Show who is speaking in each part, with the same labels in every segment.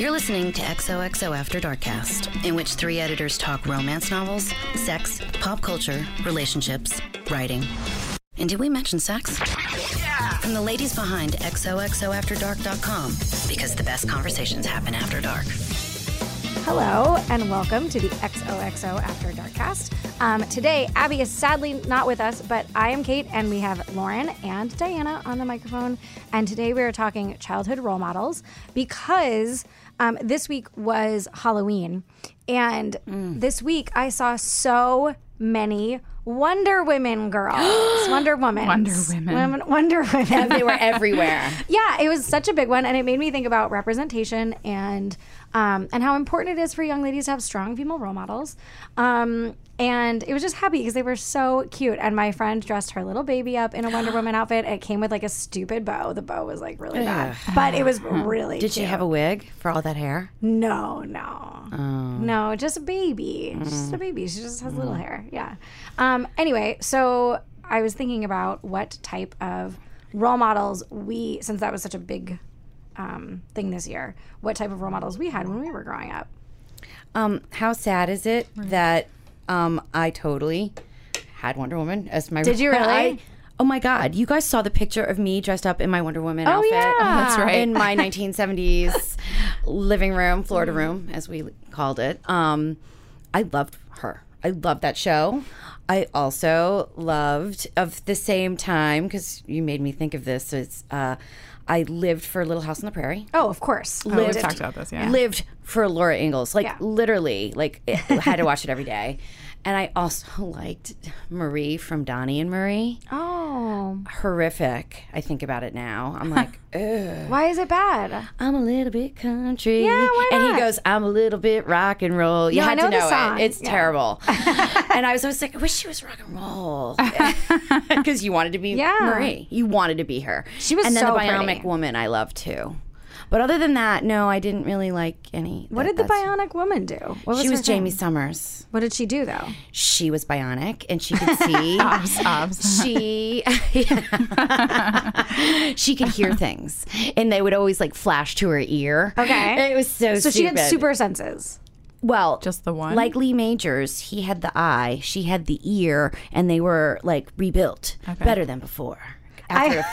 Speaker 1: You're listening to XOXO After Darkcast, in which three editors talk romance novels, sex, pop culture, relationships, writing. And did we mention sex? Yeah! From the ladies behind XOXOAfterDark.com, because the best conversations happen after dark.
Speaker 2: Hello and welcome to the XOXO After Darkcast. Um, today, Abby is sadly not with us, but I am Kate, and we have Lauren and Diana on the microphone. And today we are talking childhood role models because um, this week was Halloween, and this week I saw so many Wonder Women girls, Wonder Woman,
Speaker 3: Wonder Women.
Speaker 2: Wonder Women.
Speaker 4: They were everywhere.
Speaker 2: yeah, it was such a big one, and it made me think about representation and um, and how important it is for young ladies to have strong female role models. Um, and it was just happy because they were so cute. And my friend dressed her little baby up in a Wonder Woman outfit. It came with like a stupid bow. The bow was like really bad, but it was really.
Speaker 4: Did she have a wig for all that hair?
Speaker 2: No, no,
Speaker 4: Oh.
Speaker 2: no, just a baby.
Speaker 4: Mm.
Speaker 2: Just a baby. She just has little hair. Yeah. Um, anyway, so I was thinking about what type of role models we, since that was such a big um, thing this year, what type of role models we had when we were growing up.
Speaker 4: Um, how sad is it that um, I totally had Wonder Woman as my.
Speaker 2: Did you really?
Speaker 4: I- oh my God! You guys saw the picture of me dressed up in my Wonder Woman
Speaker 2: Oh,
Speaker 4: outfit.
Speaker 2: yeah. Oh, that's
Speaker 3: right.
Speaker 4: In my 1970s living room, Florida room, as we called it. Um, I loved her. I loved that show. I also loved of the same time because you made me think of this. It's uh, I lived for Little House on the Prairie
Speaker 2: Oh, of course.
Speaker 3: Oh, we've talked about this, yeah.
Speaker 4: lived for Laura Ingalls, like
Speaker 2: Yeah.
Speaker 4: literally, like it, had to watch it every day. And I also liked Marie from Donnie and Marie.
Speaker 2: Oh,
Speaker 4: Horrific. I think about it now. I'm like, ugh.
Speaker 2: why is it bad?
Speaker 4: I'm a little bit country.
Speaker 2: Yeah, why
Speaker 4: And
Speaker 2: not?
Speaker 4: he goes, I'm a little bit rock and roll. You
Speaker 2: No, I
Speaker 4: had
Speaker 2: know
Speaker 4: to
Speaker 2: the
Speaker 4: know
Speaker 2: song.
Speaker 4: it. It's
Speaker 2: Yeah.
Speaker 4: terrible. and I was always like, I wish she was rock and roll. Because you wanted to be
Speaker 2: Yeah.
Speaker 4: Marie. You wanted to be her.
Speaker 2: She was
Speaker 4: And then
Speaker 2: so
Speaker 4: the Bionic
Speaker 2: pretty.
Speaker 4: Woman I love too. But other than that, no, I didn't really like any.
Speaker 2: What
Speaker 4: that-
Speaker 2: did the Bionic Woman do? What was
Speaker 4: She was Jamie
Speaker 2: thing?
Speaker 4: Summers.
Speaker 2: What did she do though?
Speaker 4: She was bionic and she could see.
Speaker 3: Obs, obs.
Speaker 4: she she could hear things and they would always like flash to her ear.
Speaker 2: Okay.
Speaker 4: It was so
Speaker 2: So she had super senses.
Speaker 4: well,
Speaker 3: Just the one?
Speaker 4: Like Lee Majors, he had the eye, she had the ear, and they were like rebuilt better than before. After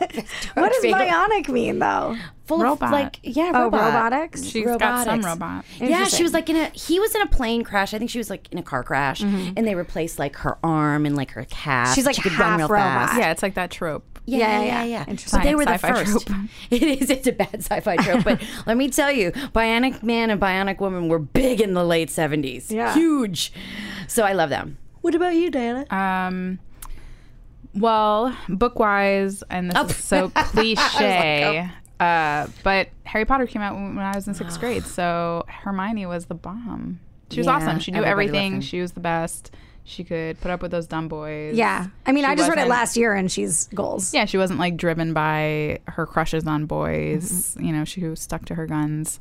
Speaker 2: What does
Speaker 4: Big-
Speaker 2: bionic mean though?
Speaker 4: full
Speaker 3: Robot.
Speaker 4: of like yeah,
Speaker 2: Oh,
Speaker 4: robot.
Speaker 2: robotics.
Speaker 3: She's got some
Speaker 4: robotics.
Speaker 3: robot.
Speaker 4: Yeah, she was like in a. He was in a plane crash. I think she was like in a car crash, and they replaced like her arm and like her calf.
Speaker 2: Mm-hmm. She's, like,
Speaker 4: she could
Speaker 2: half
Speaker 4: run real
Speaker 2: robot.
Speaker 4: fast.
Speaker 3: Yeah, it's like that trope.
Speaker 4: Yeah,
Speaker 2: Yeah,
Speaker 4: yeah,
Speaker 2: yeah,
Speaker 4: yeah.
Speaker 2: yeah.
Speaker 4: yeah.
Speaker 2: Interesting.
Speaker 4: But they were the
Speaker 3: Sci-fi
Speaker 4: first.
Speaker 3: trope.
Speaker 4: It is. It's a bad sci-fi trope. But let me tell you, Bionic Man and Bionic Woman were big in the late seventies.
Speaker 2: Yeah.
Speaker 4: huge. So I love them. What about you, Diana?
Speaker 3: Um, well, book wise, and this
Speaker 4: Oh.
Speaker 3: is so cliche. uh, but Harry Potter came out when I was in sixth grade, so Hermione was the bomb. She was
Speaker 4: Yeah,
Speaker 3: awesome. She knew everything. She was the best. She could put up with those dumb boys.
Speaker 2: Yeah. I mean,
Speaker 3: She
Speaker 2: I just read it last year and she's goals.
Speaker 3: Yeah, she wasn't like driven by her crushes on boys.
Speaker 4: Mm-hmm.
Speaker 3: You know, she stuck to her guns.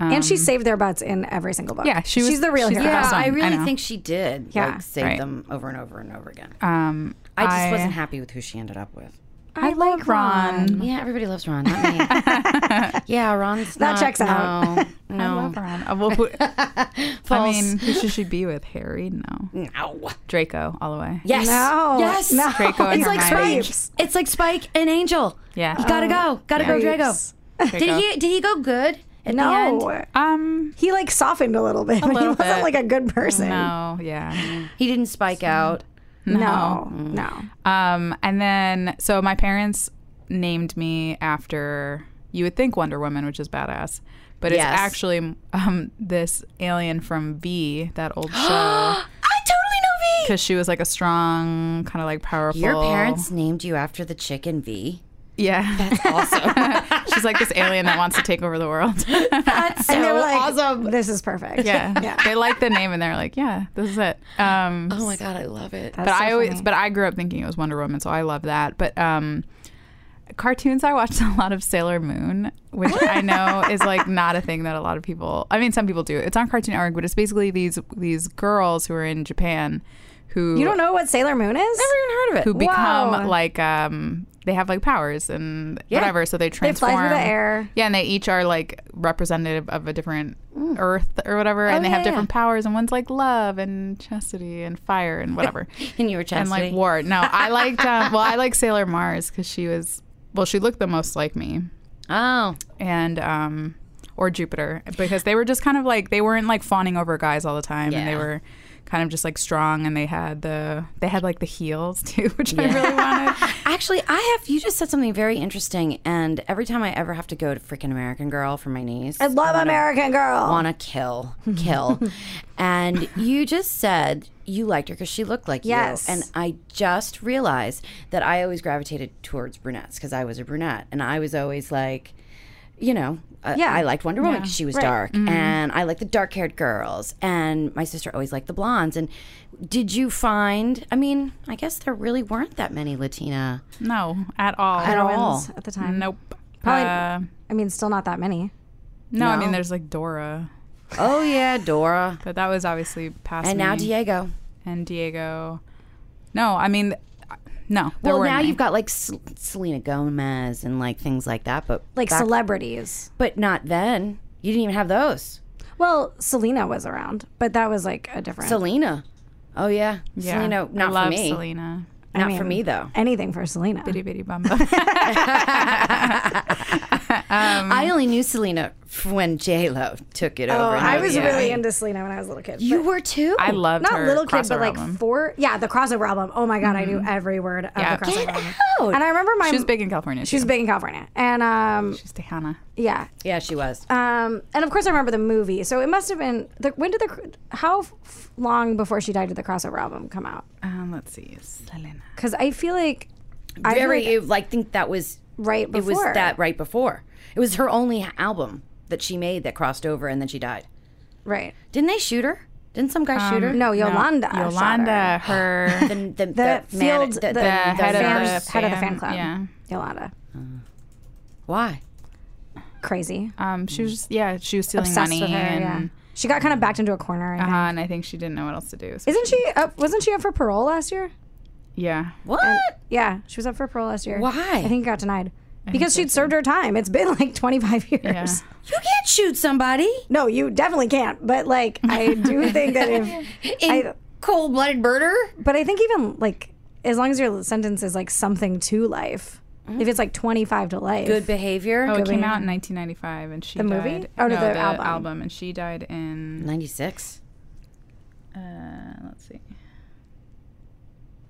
Speaker 2: And she
Speaker 3: Um,
Speaker 2: saved their butts in every single book.
Speaker 3: Yeah, she was-
Speaker 2: She's the real
Speaker 3: she's the
Speaker 2: hero.
Speaker 4: Yeah, I
Speaker 3: one. I
Speaker 4: really think she did.
Speaker 2: Yeah.
Speaker 4: like, save
Speaker 3: Right.
Speaker 4: them over and over and over again.
Speaker 3: Um,
Speaker 4: I just wasn't happy with who she ended up with.
Speaker 3: I,
Speaker 2: like
Speaker 3: love Ron.
Speaker 4: Yeah, everybody loves Ron, not me. yeah, Ron's
Speaker 2: That
Speaker 4: not-
Speaker 2: checks out.
Speaker 4: No,
Speaker 3: I love Ron. Uh, well, who- I mean, who should she be with? Harry? No.
Speaker 4: no.
Speaker 3: Draco, all the way.
Speaker 4: Yes.
Speaker 2: No.
Speaker 4: Yes.
Speaker 2: No.
Speaker 3: Draco
Speaker 4: It's like
Speaker 3: Hermione.
Speaker 4: Spike. It's like Spike and Angel.
Speaker 3: Yeah.
Speaker 4: You gotta go. Gotta go, Draco.
Speaker 2: Creeps.
Speaker 4: Did he? Did he go good at the
Speaker 2: No.
Speaker 4: end?
Speaker 3: Um,
Speaker 2: He like softened a little bit, but he wasn't
Speaker 3: bit.
Speaker 2: like a good person.
Speaker 3: no, yeah.
Speaker 4: He didn't spike out.
Speaker 2: No. No.
Speaker 3: Um, and then so my parents named me after you would think Wonder Woman, which is badass, but it's actually um this alien from V, that old show,
Speaker 4: I totally know V.
Speaker 3: because she was like a strong, kind of like powerful.
Speaker 4: Your parents named you after the chicken V.
Speaker 3: yeah. That's awesome. She's like this alien that wants to take over the world.
Speaker 4: That's so
Speaker 2: And they were like,
Speaker 4: awesome.
Speaker 2: "This is perfect."
Speaker 3: yeah.
Speaker 2: Yeah.
Speaker 3: They like the name and they're like, yeah, this is it. Um,
Speaker 4: Oh my god, I love it.
Speaker 2: That's
Speaker 3: but
Speaker 2: so
Speaker 3: I always,
Speaker 2: funny.
Speaker 3: but I grew up thinking it was Wonder Woman, so I love that. But um, cartoons, I watched a lot of Sailor Moon, which I know is like not a thing that a lot of people. I mean, some people do. It's on Cartoon Network, but it's basically these these girls who are in Japan who
Speaker 2: You don't know what Sailor Moon is?
Speaker 4: Never even heard of it.
Speaker 3: who become
Speaker 2: Wow.
Speaker 3: like um they have like powers and
Speaker 4: Yeah.
Speaker 3: whatever. So they transform.
Speaker 2: They fly through the air.
Speaker 3: Yeah, and they each are like representative of a different Earth or whatever, and they
Speaker 4: Mm. Oh, yeah,
Speaker 3: have different powers. And one's like love and chastity and fire and whatever.
Speaker 4: And you were chastity.
Speaker 3: and like war. No, I liked. Um, well, I like Sailor Mars because she was. Well, she looked the most like me,
Speaker 4: oh,
Speaker 3: and um, or Jupiter because they were just kind of like they weren't like fawning over guys all the time, and they were kind of just like strong, and they had the they had like the heels too, which I really wanted.
Speaker 4: Actually, I have. You just said something very interesting, and every time I ever have to go to freaking American Girl for my niece,
Speaker 2: I love American Girl.
Speaker 4: Want to kill, kill, and you just said you liked her because she looked like
Speaker 2: Yes.
Speaker 4: you, and I just realized that I always gravitated towards brunettes because I was a brunette, and I was always like, you know. Uh,
Speaker 2: Yeah.
Speaker 4: I liked Wonder Woman because she was
Speaker 2: right.
Speaker 4: dark, and I liked the dark-haired girls, and my sister always liked the blondes. And did you find? I mean, I guess there really weren't that many Latina.
Speaker 3: No, at all.
Speaker 4: At all.
Speaker 2: At the time.
Speaker 3: Nope.
Speaker 2: Probably-
Speaker 3: Uh,
Speaker 2: I mean, still not that many.
Speaker 3: no, I mean there's like Dora,
Speaker 4: Oh yeah, Dora,
Speaker 3: but that was obviously past
Speaker 4: and now. Diego.
Speaker 3: and Diego. No, I mean, no. there
Speaker 4: Well, now
Speaker 3: any.
Speaker 4: you've got like S- Selena Gomez and like things like that, but
Speaker 2: Like
Speaker 4: back-
Speaker 2: celebrities.
Speaker 4: but not then. You didn't even have those.
Speaker 2: Well, Selena was around, but that was like a different.
Speaker 4: Selena. Oh yeah,
Speaker 3: Yeah,
Speaker 4: Selena.
Speaker 3: I
Speaker 4: Not
Speaker 3: love
Speaker 4: for me.
Speaker 3: Selena.
Speaker 2: I
Speaker 4: Not
Speaker 2: mean,
Speaker 4: for me though.
Speaker 2: Anything for Selena.
Speaker 3: Bitty bitty bumba.
Speaker 4: I only knew Selena f- when J Lo took it
Speaker 2: Oh,
Speaker 4: over. and
Speaker 2: I was
Speaker 4: yeah.
Speaker 2: really into Selena when I was a little kid.
Speaker 4: You were too.
Speaker 3: I loved
Speaker 2: not
Speaker 3: her
Speaker 2: little kid, but like
Speaker 3: album.
Speaker 2: four. Yeah, the crossover album. Oh my god, I knew every word of
Speaker 3: Yeah.
Speaker 2: the crossover
Speaker 3: Get
Speaker 2: album.
Speaker 4: out.
Speaker 2: And I remember my
Speaker 3: She was big in California.
Speaker 2: She was big in California, and um,
Speaker 3: She's Tejana.
Speaker 2: yeah,
Speaker 4: yeah, she was.
Speaker 2: um, and of course I remember the movie. So it must have been. The, when did the how f- long before she died did the crossover album come out?
Speaker 3: Um, let's see, Selena.
Speaker 2: Because I feel like I
Speaker 4: Very. it- like think that was
Speaker 2: right
Speaker 4: it was that right before. It was her only album that she made that crossed over, and then she died.
Speaker 2: right.
Speaker 4: Didn't they shoot her? Didn't some guy shoot her?
Speaker 2: No, Yolanda. shot
Speaker 3: Yolanda,
Speaker 2: her.
Speaker 3: her,
Speaker 4: The, the,
Speaker 2: The,
Speaker 4: the,
Speaker 2: field,
Speaker 4: man-
Speaker 2: the,
Speaker 4: the,
Speaker 2: the,
Speaker 3: head of
Speaker 2: fan,
Speaker 3: the
Speaker 2: head of the
Speaker 3: fan-
Speaker 2: fan club.
Speaker 3: yeah.
Speaker 2: Yolanda.
Speaker 4: why?
Speaker 2: Crazy.
Speaker 3: um, she was yeah, she was stealing
Speaker 2: Obsessed
Speaker 3: money,
Speaker 2: with her.
Speaker 3: and
Speaker 2: yeah. She got kind of backed into a corner. I
Speaker 3: uh,
Speaker 2: think.
Speaker 3: and I think she didn't know what else to do. so
Speaker 2: Isn't she up? Wasn't she up for parole last year?
Speaker 3: Yeah,
Speaker 4: What?
Speaker 2: Yeah, she was up for parole last year.
Speaker 4: Why?
Speaker 2: I think it got denied because she'd served her time. It's been like 25 years.
Speaker 3: yeah.
Speaker 4: you can't shoot somebody
Speaker 2: No, you definitely can't. But like, I do think that if,
Speaker 4: in
Speaker 2: I,
Speaker 4: cold-blooded murder.
Speaker 2: but I think even like, as long as your sentence is like something to life, if it's like 25 to life,
Speaker 4: Good behavior.
Speaker 3: Oh, it came
Speaker 2: behavior.
Speaker 3: out in 1995, and she
Speaker 2: The movie?
Speaker 3: died.
Speaker 2: Oh, no,
Speaker 3: no,
Speaker 2: the
Speaker 3: the
Speaker 2: album.
Speaker 3: album. and she died in.
Speaker 4: 96.
Speaker 3: Uh, let's see,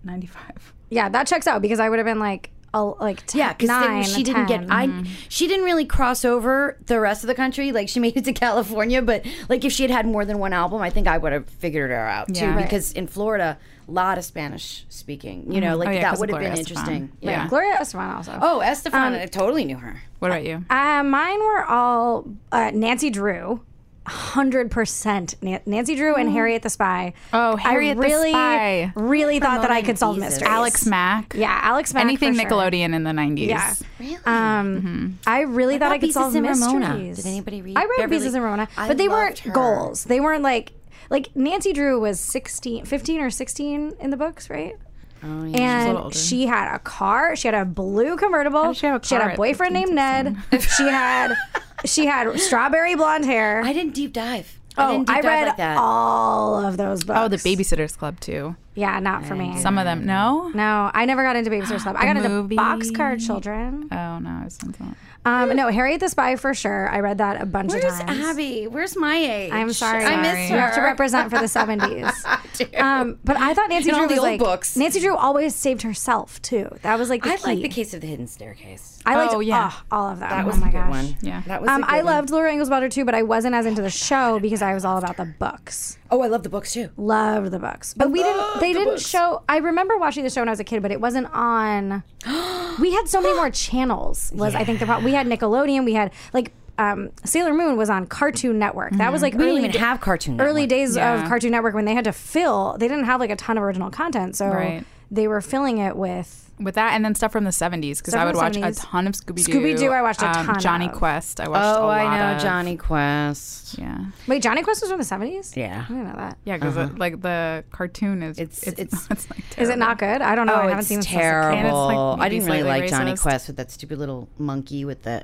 Speaker 3: 95.
Speaker 2: yeah, that checks out because I would have been like, a, like t-
Speaker 4: Yeah, because she didn't
Speaker 2: 10.
Speaker 4: get. I she didn't really cross over the rest of the country. Like she made it to California, but like if she had had more than one album, I think I would have figured her out too.
Speaker 3: Yeah. Right.
Speaker 4: Because in Florida, a lot of Spanish speaking. You know, like
Speaker 3: Oh, yeah,
Speaker 4: that would have been
Speaker 3: Gloria
Speaker 4: interesting. Yeah.
Speaker 3: Yeah.
Speaker 2: Gloria Estefan also.
Speaker 4: Oh, Estefan, I totally knew her.
Speaker 3: What about you?
Speaker 2: Uh, mine were all uh, Nancy Drew. Hundred percent, Nancy Drew and Harriet the Spy.
Speaker 3: Oh, Harriet
Speaker 2: I
Speaker 3: the
Speaker 2: really,
Speaker 3: Spy.
Speaker 2: really thought that I could solve
Speaker 4: Jesus.
Speaker 2: mysteries.
Speaker 3: Alex Mack.
Speaker 2: yeah, Alex Mack.
Speaker 3: Anything
Speaker 2: for sure.
Speaker 3: Nickelodeon in the 90s.
Speaker 2: Yeah.
Speaker 4: Really?
Speaker 2: Um, I really thought I could solve
Speaker 4: and Ramona?
Speaker 2: mysteries.
Speaker 4: Did anybody read
Speaker 2: I read
Speaker 4: Beverly-
Speaker 2: Beezus and Ramona,
Speaker 4: I
Speaker 2: but they
Speaker 4: loved
Speaker 2: weren't
Speaker 4: her.
Speaker 2: goals. They weren't like like Nancy Drew was 16, 15 or sixteen in the books, right?
Speaker 4: Oh, yeah.
Speaker 3: little
Speaker 2: and
Speaker 3: older.
Speaker 2: she had a car. She had a blue convertible.
Speaker 3: she have a car
Speaker 2: had a boyfriend named Ned. she had she had strawberry blonde hair.
Speaker 4: I didn't deep dive. I
Speaker 2: oh,
Speaker 4: didn't deep
Speaker 2: I
Speaker 4: dive
Speaker 2: read
Speaker 4: like that.
Speaker 2: all of those books.
Speaker 3: Oh, the Babysitters Club too.
Speaker 2: Yeah, not for me.
Speaker 3: Some of them. No.
Speaker 2: no, I never got into Babysitter's Club. I got into. Boxcar Children.
Speaker 3: Oh no, I was thinking that.
Speaker 2: Um, no, Harriet the Spy for sure. I read that a bunch
Speaker 4: Where's
Speaker 2: of times.
Speaker 4: Where's Abby? Where's my age?
Speaker 2: I'm sorry.
Speaker 4: I miss her.
Speaker 2: You have to represent for the 70s. Um, but I thought Nancy
Speaker 4: And
Speaker 2: Drew
Speaker 4: all the
Speaker 2: was
Speaker 4: old
Speaker 2: like
Speaker 4: books.
Speaker 2: Nancy Drew always saved herself too. That was like the
Speaker 4: I
Speaker 2: key.
Speaker 4: like the Case of the Hidden Staircase.
Speaker 2: I liked
Speaker 3: Oh, yeah.
Speaker 2: oh, all of that.
Speaker 4: That
Speaker 2: oh
Speaker 4: was
Speaker 2: my
Speaker 4: a good
Speaker 2: gosh.
Speaker 4: one.
Speaker 3: Yeah.
Speaker 4: that was.
Speaker 2: Um,
Speaker 4: a good
Speaker 2: I
Speaker 4: one.
Speaker 2: loved Laura Ingalls Wilder too, but I wasn't as into the show because I was all about the books.
Speaker 4: Oh, I love the books too.
Speaker 2: Loved the books, but we didn't. They
Speaker 4: the
Speaker 2: didn't
Speaker 4: books.
Speaker 2: show. I remember watching the show when I was a kid, but it wasn't on. we had so many more channels. Was I think the problem? We had Nickelodeon. We had like. Um, Sailor Moon was on Cartoon Network. That was like
Speaker 4: We didn't
Speaker 2: early
Speaker 4: even have Cartoon Network.
Speaker 2: early days
Speaker 3: Yeah.
Speaker 2: of Cartoon Network when they had to fill. They didn't have like a ton of original content, so
Speaker 3: Right.
Speaker 2: They were filling it with
Speaker 3: with that and then stuff from the 70s because I would watch
Speaker 2: the
Speaker 3: a ton of Scooby Doo.
Speaker 2: Scooby-Doo I watched a ton of
Speaker 3: Johnny
Speaker 2: of.
Speaker 3: Quest. I watched a
Speaker 4: Oh,
Speaker 3: lot
Speaker 4: I know
Speaker 3: of.
Speaker 4: Jonny Quest.
Speaker 3: Yeah,
Speaker 2: Wait, Jonny Quest was from the 70s?
Speaker 4: Yeah.
Speaker 2: I didn't know that.
Speaker 3: yeah, because like the cartoon is
Speaker 4: It's-
Speaker 3: it's
Speaker 4: it's-
Speaker 3: it's, like
Speaker 2: Is it not good? I don't know.
Speaker 4: Oh,
Speaker 2: I haven't
Speaker 4: it's
Speaker 2: seen it
Speaker 4: terrible.
Speaker 3: And it's, like,
Speaker 4: I didn't really
Speaker 3: slightly
Speaker 4: like Johnny. Quest with that stupid little monkey with the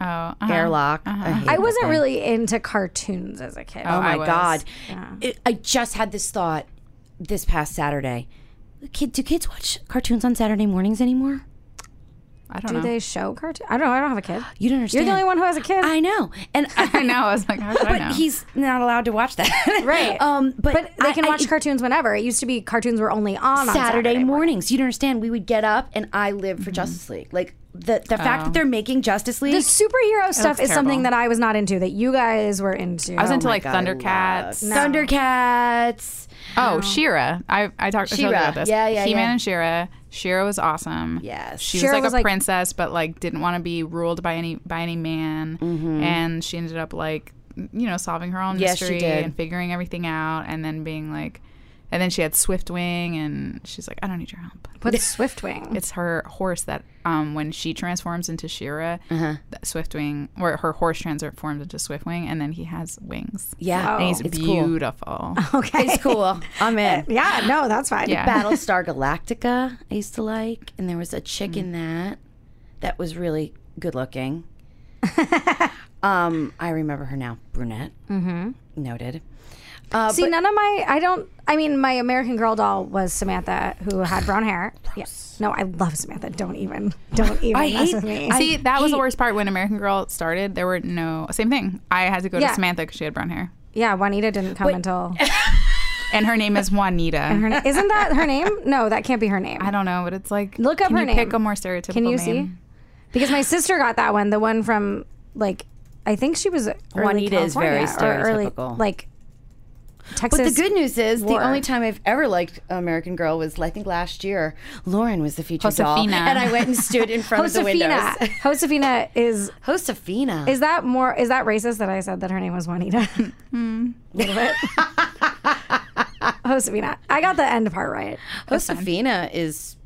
Speaker 3: Oh, uh-huh.
Speaker 4: airlock. I,
Speaker 3: Uh-huh.
Speaker 4: hate
Speaker 2: I wasn't
Speaker 4: thing.
Speaker 2: really into cartoons as a kid.
Speaker 4: Oh
Speaker 3: I
Speaker 4: my god!
Speaker 2: Yeah.
Speaker 4: It, I just had this thought this past Saturday. Kid, do kids watch cartoons on Saturday mornings anymore?
Speaker 3: I don't
Speaker 2: Do
Speaker 3: know.
Speaker 2: Do they show cartoons? I don't know. I don't have a kid.
Speaker 4: You don't understand.
Speaker 2: You're the only one who has a kid.
Speaker 4: I know, and
Speaker 3: I know. I was like, how should I
Speaker 4: but
Speaker 3: know?
Speaker 4: he's not allowed to watch that.
Speaker 2: Right.
Speaker 4: Um. But,
Speaker 2: but they
Speaker 4: I-
Speaker 2: can
Speaker 4: I-
Speaker 2: watch cartoons whenever. It used to be cartoons were only on on
Speaker 4: Saturday,
Speaker 2: morning.
Speaker 4: mornings. You don't understand. We would get up, and I live for Justice League. Like the the fact that they're making Justice League.
Speaker 2: The superhero stuff
Speaker 3: looks
Speaker 2: is something that I was not into that you guys were into.
Speaker 3: I was into
Speaker 4: my
Speaker 3: like
Speaker 4: God, I
Speaker 3: Thundercats.
Speaker 4: love Thundercats.
Speaker 3: Oh, She-Ra. I I talked I told
Speaker 4: She-Ra.
Speaker 3: about this.
Speaker 4: Yeah, yeah,
Speaker 3: He-Man
Speaker 4: yeah.
Speaker 3: and She-Ra. She-Ra was awesome.
Speaker 4: Yes.
Speaker 3: She
Speaker 2: She-Ra
Speaker 3: was like
Speaker 2: was,
Speaker 3: a
Speaker 2: like-
Speaker 3: princess, but like didn't want to be ruled by any by any man,
Speaker 4: Mm-hmm.
Speaker 3: and she ended up like you know solving her own
Speaker 4: Yes,
Speaker 3: mystery and figuring everything out, and then being like, and then she had Swiftwing, and she's like, I don't need your help.
Speaker 2: What's Swiftwing?
Speaker 3: It's her horse that um when she transforms into She-Ra,
Speaker 4: Uh-huh.
Speaker 3: that Swiftwing, or her horse transforms into Swiftwing, and then he has wings.
Speaker 4: Yeah,
Speaker 3: and he's
Speaker 4: it's cool.
Speaker 3: beautiful.
Speaker 2: okay.
Speaker 4: It's cool. I'm in.
Speaker 2: Yeah, no, that's fine.
Speaker 3: Yeah.
Speaker 4: Battlestar Galactica I used to like, and there was a chick in that that was really good looking. um, I remember her now, brunette. Mm-hmm. Noted. Uh,
Speaker 2: See,
Speaker 4: but
Speaker 2: none of my, I don't, I mean, my American Girl doll was Samantha, who had brown hair. Yes. No, I love Samantha. Don't even, don't even
Speaker 4: I
Speaker 2: mess
Speaker 4: hate-
Speaker 2: with me.
Speaker 4: I
Speaker 3: See, that was the worst part when American Girl started. There were no same thing. I had to go
Speaker 2: Yeah.
Speaker 3: to Samantha because she had brown hair,
Speaker 2: yeah, Juanita didn't come until.
Speaker 3: and her name is Juanita.
Speaker 2: Her, na- isn't that her name? No, that can't be her name.
Speaker 3: I don't know, but it's like
Speaker 2: Look up her name.
Speaker 3: Pick a more stereotypical
Speaker 2: Can you
Speaker 3: name?
Speaker 2: see? Because my sister got that one, the one from like, I think she was
Speaker 4: Juanita is very
Speaker 2: California, or early,
Speaker 4: stereotypical.
Speaker 2: Like
Speaker 4: But the good news is
Speaker 2: War.
Speaker 4: the only time I've ever liked American Girl was I think last year. Lauren was the featured doll, and I went and stood in front of the
Speaker 2: Josefina.
Speaker 4: windows.
Speaker 2: Josefina is
Speaker 4: Josefina.
Speaker 2: is that more is that racist that I said that her name was Juanita?
Speaker 3: Hmm.
Speaker 2: A little bit. Josefina. I got the end part right.
Speaker 4: Josefina is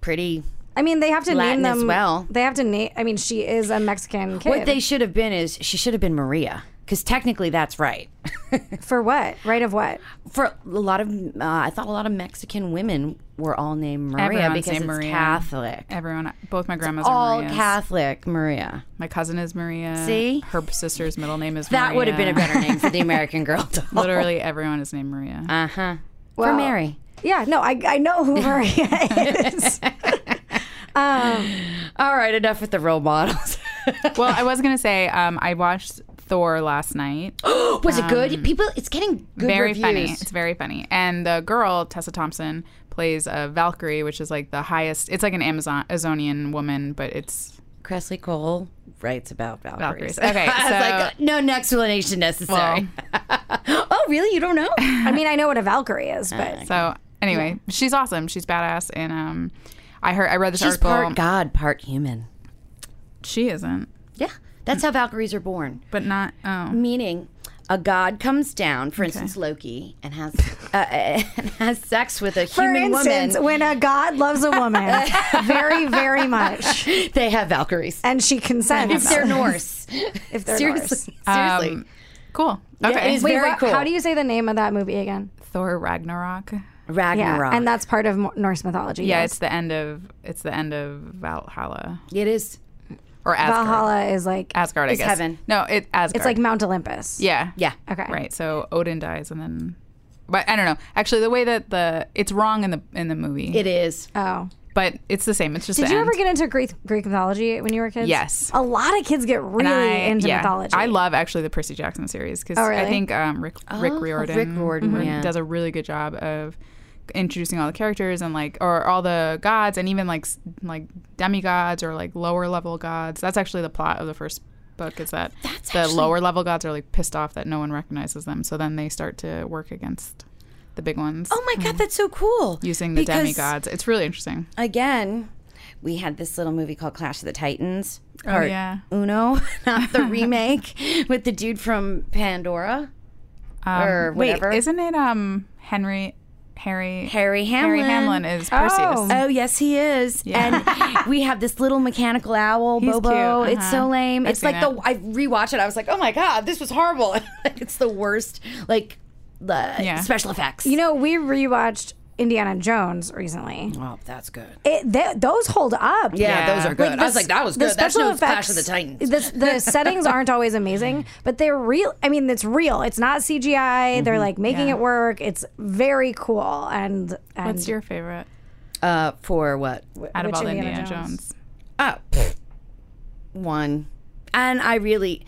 Speaker 4: pretty.
Speaker 2: I mean, they have to
Speaker 4: Latin
Speaker 2: name
Speaker 4: as
Speaker 2: them.
Speaker 4: well.
Speaker 2: They have to name. I mean, she is a Mexican kid.
Speaker 4: What they should have been is she should have been Maria because technically that's right.
Speaker 2: for what? Right of what?
Speaker 4: For a lot of, uh, I thought a lot of Mexican women were all named Maria
Speaker 3: Everyone's
Speaker 4: because
Speaker 3: named
Speaker 4: it's
Speaker 3: Maria.
Speaker 4: Catholic.
Speaker 3: Everyone, both my grandmas
Speaker 4: all
Speaker 3: are Marias.
Speaker 4: Catholic Maria.
Speaker 3: My cousin is Maria.
Speaker 4: See?
Speaker 3: her sister's middle name is Maria.
Speaker 4: That
Speaker 3: Maria.
Speaker 4: would have been a better name for the American Girl doll.
Speaker 3: Literally everyone is named Maria.
Speaker 4: Uh huh.
Speaker 2: Well-
Speaker 4: for Mary.
Speaker 2: Yeah, no, I I know who Maria is.
Speaker 4: All right, enough with the role models.
Speaker 3: well, I was gonna say um, I watched Thor last night.
Speaker 4: Was it good? People, it's getting good
Speaker 3: very
Speaker 4: reviews.
Speaker 3: funny. It's very funny. And the girl Tessa Thompson plays a Valkyrie, which is like the highest. It's like an Amazon Amazonian woman, but it's
Speaker 4: Kresley Cole writes about Valkyries.
Speaker 3: Valkyries. Okay,
Speaker 4: I was
Speaker 3: so-
Speaker 4: like, no explanation necessary. oh, really? You don't know?
Speaker 2: I mean, I know what a Valkyrie is, but
Speaker 3: so. Anyway, she's awesome. She's badass, and um, I heard I read this
Speaker 4: She's
Speaker 3: article.
Speaker 4: part god, part human.
Speaker 3: she isn't,
Speaker 4: Yeah, that's how Valkyries are born.
Speaker 3: but not. Oh,
Speaker 4: Meaning, a god comes down, for instance, Loki, and has uh, and has sex with a
Speaker 2: for
Speaker 4: human
Speaker 2: instance,
Speaker 4: woman.
Speaker 2: when a god loves a woman very, very much,
Speaker 4: They have Valkyries.
Speaker 2: and she consents,
Speaker 4: If they're Norse.
Speaker 2: if they're
Speaker 4: seriously,
Speaker 2: Norse.
Speaker 4: seriously.
Speaker 3: Um, cool. Okay,
Speaker 4: it's
Speaker 2: Wait,
Speaker 4: very cool.
Speaker 2: how do you say the name of that movie again?
Speaker 3: Thor Ragnarok.
Speaker 4: Ragnarok.
Speaker 2: Yeah, and that's part of Norse mythology.
Speaker 3: Yeah,
Speaker 2: yes.
Speaker 3: it's the end of it's the end of Valhalla
Speaker 4: it is.
Speaker 3: Or Asgard.
Speaker 2: Valhalla is like
Speaker 3: Asgard, I
Speaker 4: It's
Speaker 3: guess.
Speaker 4: heaven.
Speaker 3: No, it Asgard.
Speaker 2: it's like Mount Olympus.
Speaker 3: yeah,
Speaker 4: Yeah.
Speaker 2: Okay.
Speaker 3: right. So Odin dies, and then, but I don't know. Actually, the way that the it's wrong in the in the movie,
Speaker 4: It is.
Speaker 2: Oh.
Speaker 3: but it's the same. It's just
Speaker 2: Did
Speaker 3: the
Speaker 2: you ever get into Greek Greek mythology when you were kids?
Speaker 3: Yes.
Speaker 2: A lot of kids get really
Speaker 3: I-
Speaker 2: into
Speaker 3: yeah.
Speaker 2: mythology.
Speaker 3: I love actually the Percy Jackson series because
Speaker 2: Oh, really?
Speaker 3: I think um, Rick Rick
Speaker 4: Oh,
Speaker 3: Riordan,
Speaker 4: Rick Riordan,
Speaker 3: mhm,
Speaker 4: yeah.
Speaker 3: does a really good job of introducing all the characters and like or all the gods and even like like demigods or like lower level gods. That's actually the plot of the first book is that
Speaker 4: That's
Speaker 3: the
Speaker 4: actually-
Speaker 3: lower level gods are like pissed off that no one recognizes them. So then they start to work against the big ones
Speaker 4: Oh my god, that's so cool.
Speaker 3: using the
Speaker 4: Because,
Speaker 3: demigods. It's really interesting.
Speaker 4: Again, we had this little movie called Clash of the Titans.
Speaker 3: Oh, yeah.
Speaker 4: Uno, not the remake with the dude from Pandora.
Speaker 3: Um,
Speaker 4: Or whatever.
Speaker 3: Wait, isn't it um Henry Harry
Speaker 4: Harry
Speaker 3: Harry
Speaker 4: Hamlin.
Speaker 3: Hamlin is Perseus.
Speaker 2: Oh.
Speaker 4: Oh yes, he is.
Speaker 3: Yeah.
Speaker 4: And we have this little mechanical owl,
Speaker 3: He's
Speaker 4: Bubo.
Speaker 3: cute,
Speaker 4: It's so
Speaker 3: uh-huh.
Speaker 4: lame.
Speaker 3: I've
Speaker 4: it's like
Speaker 3: seen
Speaker 4: the. I rewatched it. I was like, oh my god, this was horrible. it's the worst. Like the
Speaker 3: Yeah.
Speaker 4: special effects.
Speaker 2: You know, we rewatched Indiana Jones recently.
Speaker 4: oh, that's good.
Speaker 2: It, th- those hold up.
Speaker 4: Yeah,
Speaker 3: Yeah.
Speaker 4: those are good.
Speaker 2: Like,
Speaker 4: I was like, that was
Speaker 2: the
Speaker 4: good. That's
Speaker 2: special
Speaker 4: no Clash of the
Speaker 2: effects-
Speaker 4: Titans.
Speaker 2: The, the settings aren't always amazing, but they're real. I mean, it's real. It's not CGI.
Speaker 4: Mm-hmm.
Speaker 2: They're like making
Speaker 3: Yeah.
Speaker 2: it work. It's very cool. And, and
Speaker 3: What's your favorite
Speaker 4: Uh, for what?
Speaker 3: out of
Speaker 2: which
Speaker 3: all
Speaker 2: Indiana
Speaker 3: Indiana
Speaker 2: Jones?
Speaker 3: Jones?
Speaker 4: Oh, pfft. one. And I really,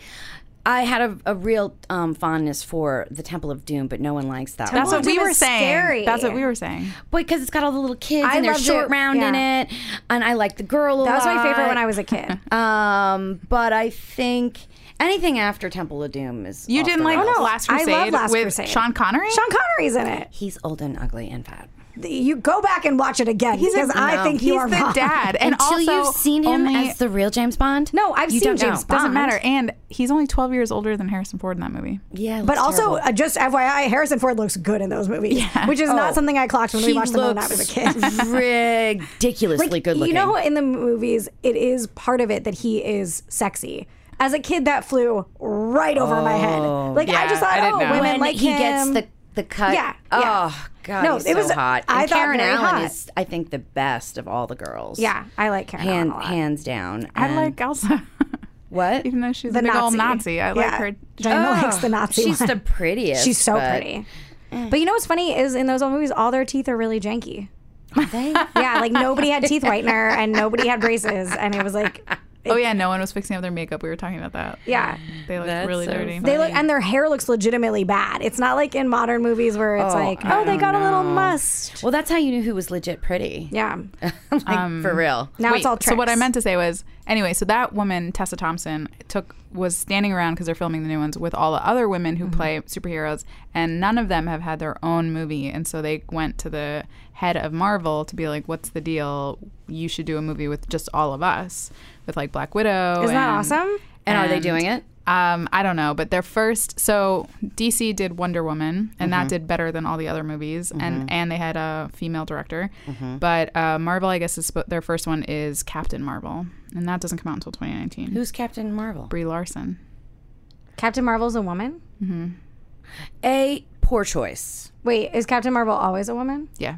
Speaker 4: I had a, a real um, fondness for the Temple of Doom, but no one likes that
Speaker 3: That's
Speaker 4: one.
Speaker 3: what we were saying.
Speaker 2: scary.
Speaker 3: That's what we were saying.
Speaker 4: because it's got all the little kids
Speaker 2: I
Speaker 4: and they're short
Speaker 2: it,
Speaker 4: round in it, and I like the girl a
Speaker 2: that was my favorite when I was a kid.
Speaker 4: Um, but I think anything after Temple of Doom is.
Speaker 3: You
Speaker 4: off
Speaker 3: didn't
Speaker 4: the
Speaker 3: like
Speaker 4: rails.
Speaker 2: no,
Speaker 3: Last
Speaker 2: I love Last
Speaker 3: with
Speaker 2: Crusade.
Speaker 3: Sean Connery?
Speaker 2: Sean Connery's in it.
Speaker 4: He's old and ugly and fat.
Speaker 2: You go back and watch it again because I
Speaker 4: no,
Speaker 2: think you
Speaker 3: He's
Speaker 2: are
Speaker 3: the
Speaker 2: wrong.
Speaker 3: dad, and
Speaker 4: Until
Speaker 3: also
Speaker 4: you've seen him
Speaker 3: only-
Speaker 4: as the real James Bond.
Speaker 2: No, I've seen James
Speaker 4: know.
Speaker 2: Bond.
Speaker 3: doesn't matter, and he's only 12 years older than Harrison Ford in that movie.
Speaker 4: Yeah,
Speaker 2: But also, uh, just FYI, Harrison Ford looks good in those movies, which is not
Speaker 4: Oh,
Speaker 2: something I clocked when we watched them when I was a kid.
Speaker 4: looks ridiculously good looking.
Speaker 2: You know, in the movies, it is part of it that he is sexy. As a kid, that flew right over my head. Like I just thought,
Speaker 3: I
Speaker 2: oh,
Speaker 3: know.
Speaker 2: women
Speaker 4: when
Speaker 2: like
Speaker 4: he
Speaker 2: him.
Speaker 4: gets the the cut.
Speaker 2: Yeah, yeah.
Speaker 4: Oh god,
Speaker 2: No,
Speaker 4: he's
Speaker 2: it
Speaker 4: so
Speaker 2: was- uh,
Speaker 4: hot.
Speaker 2: I
Speaker 4: and
Speaker 2: thought
Speaker 4: Karen
Speaker 2: very
Speaker 4: Allen
Speaker 2: hot.
Speaker 4: is, I think, the best of all the girls.
Speaker 2: yeah, I like Karen Allen
Speaker 4: hand,
Speaker 2: a lot.
Speaker 4: hands down.
Speaker 3: I
Speaker 4: And-
Speaker 3: like Elsa.
Speaker 4: what?
Speaker 3: Even though she's
Speaker 2: the
Speaker 3: a big
Speaker 2: Nazi.
Speaker 3: old Nazi. I like
Speaker 2: Yeah.
Speaker 3: her.
Speaker 2: Diana oh, likes the Nazi.
Speaker 4: She's
Speaker 2: one.
Speaker 4: the prettiest.
Speaker 2: She's so
Speaker 4: but-
Speaker 2: pretty. Mm. But you know what's funny is in those old movies, all their teeth are really janky.
Speaker 4: Are they?
Speaker 2: Yeah, like nobody had teeth whitener and nobody had braces, and it was like,
Speaker 3: Oh yeah, no one was fixing up their makeup. We were talking about that.
Speaker 2: yeah.
Speaker 3: They look
Speaker 4: That's
Speaker 3: really
Speaker 4: so
Speaker 3: dirty.
Speaker 2: They look and their hair looks legitimately bad. It's not like in modern movies where it's
Speaker 4: Oh,
Speaker 2: like,
Speaker 4: I
Speaker 2: oh, they
Speaker 4: don't
Speaker 2: got a little
Speaker 4: know.
Speaker 2: must.
Speaker 4: well, that's how you knew who was legit pretty.
Speaker 2: Yeah.
Speaker 4: like, for um, real.
Speaker 2: Now
Speaker 3: Wait,
Speaker 2: it's all tricks.
Speaker 3: so what I meant to say was anyway. So that woman Tessa Thompson took was standing around because they're filming the new ones with all the other women
Speaker 2: Mm-hmm.
Speaker 3: who play superheroes, and none of them have had their own movie. And so they went to the head of Marvel to be like, "What's the deal? You should do a movie with just all of us, with like Black Widow."
Speaker 2: Isn't that awesome?
Speaker 4: And are they doing it?
Speaker 3: Um, I don't know, but their first so DC did Wonder Woman, and
Speaker 4: Mm-hmm.
Speaker 3: that did better than all the other movies, and and they had a female director.
Speaker 4: Mm-hmm.
Speaker 3: But uh, Marvel, I guess, is their first one is Captain Marvel, and that doesn't come out until 2019.
Speaker 4: Who's Captain Marvel?
Speaker 3: Brie Larson?
Speaker 2: Captain Marvel's a woman?
Speaker 4: A poor choice.
Speaker 2: Wait, is Captain Marvel always a woman?
Speaker 3: Yeah.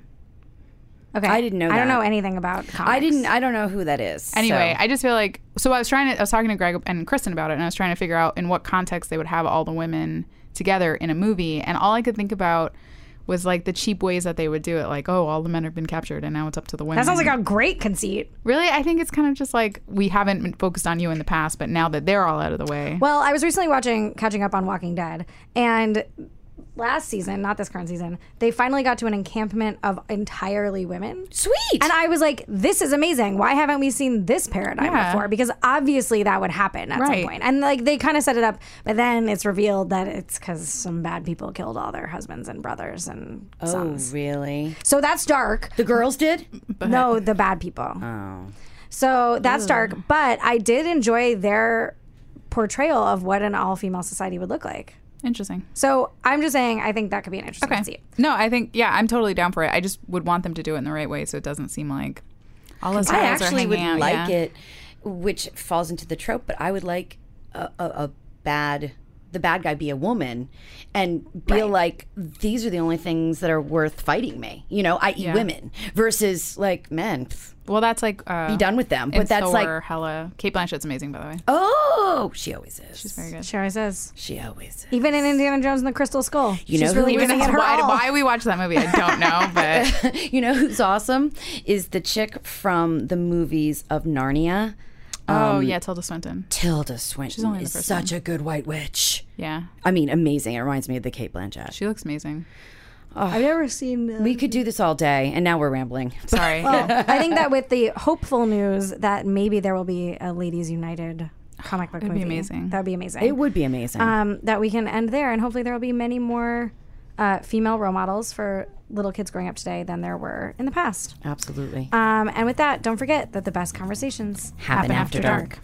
Speaker 2: Okay.
Speaker 4: I didn't know that.
Speaker 2: I don't
Speaker 4: that.
Speaker 2: know anything about comics.
Speaker 4: I didn't. I don't know who that is.
Speaker 3: Anyway,
Speaker 4: so.
Speaker 3: I just feel like so I was trying to I was talking to Greg and Kristen about it, and I was trying to figure out in what context they would have all the women together in a movie, and all I could think about was like the cheap ways that they would do it, like oh, all the men have been captured, and now it's up to the women.
Speaker 2: That sounds like a great conceit.
Speaker 3: Really, I think it's kind of just like we haven't focused on you in the past, but now that they're all out of the way,
Speaker 2: Well, I was recently watching, catching up on Walking Dead, and last season, not this current season, they finally got to an encampment of entirely women.
Speaker 4: sweet.
Speaker 2: And I was like, this is amazing. Why haven't we seen this paradigm
Speaker 3: Yeah.
Speaker 2: before? Because obviously that would happen at
Speaker 3: Right.
Speaker 2: some point. And like they kind of set it up, but then it's revealed that it's because some bad people killed all their husbands and brothers and
Speaker 4: oh,
Speaker 2: sons.
Speaker 4: really?
Speaker 2: So that's dark.
Speaker 4: The girls did.
Speaker 2: No, the bad people.
Speaker 4: Oh.
Speaker 2: So that's dark. But I did enjoy their portrayal of what an all female society would look like.
Speaker 3: Interesting.
Speaker 2: So I'm just saying, I think that could be an interesting
Speaker 3: Okay.
Speaker 2: conceit.
Speaker 3: No, I think yeah, I'm totally down for it. I just would want them to do it in the right way, so it doesn't seem like all those
Speaker 4: I
Speaker 3: guys are
Speaker 4: actually would
Speaker 3: out.
Speaker 4: like
Speaker 3: yeah.
Speaker 4: it, which falls into the trope. But I would like a, a, a bad, the bad guy be a woman, and feel like these are the only things that are worth fighting me. You know, i.e.,
Speaker 3: Yeah.
Speaker 4: women versus like men.
Speaker 3: Well, that's like uh,
Speaker 4: Be done with them. But that's
Speaker 3: Thor,
Speaker 4: like,
Speaker 3: hella. Cate Blanchett's amazing, by the way.
Speaker 4: oh, she always is.
Speaker 3: She's very good.
Speaker 2: She always is.
Speaker 4: She always is.
Speaker 2: Even in Indiana Jones and the Crystal Skull.
Speaker 4: You know who
Speaker 2: really
Speaker 4: was
Speaker 2: giving it her
Speaker 3: why,
Speaker 2: all.
Speaker 3: why we watch that movie, I don't know, but
Speaker 4: you know who's awesome is the chick from the movies of Narnia.
Speaker 3: Oh yeah, Tilda Swinton.
Speaker 4: Tilda Swinton
Speaker 3: only
Speaker 4: is
Speaker 3: first
Speaker 4: such a good white witch.
Speaker 3: Yeah,
Speaker 4: I mean, amazing. It reminds me of the Cate Blanchett.
Speaker 3: she looks amazing.
Speaker 2: I've never seen. Uh,
Speaker 4: We could do this all day, and now we're rambling.
Speaker 3: Sorry.
Speaker 2: I think that with the hopeful news that maybe there will be a Ladies United comic book
Speaker 3: It'd be
Speaker 2: movie.
Speaker 3: amazing.
Speaker 2: That would be amazing.
Speaker 4: It would be amazing.
Speaker 2: um, that we can end there, and hopefully there will be many more uh, female role models for little kids growing up today than there were in the past.
Speaker 4: Absolutely.
Speaker 2: Um, and with that, don't forget that the best conversations
Speaker 4: Happen after dark.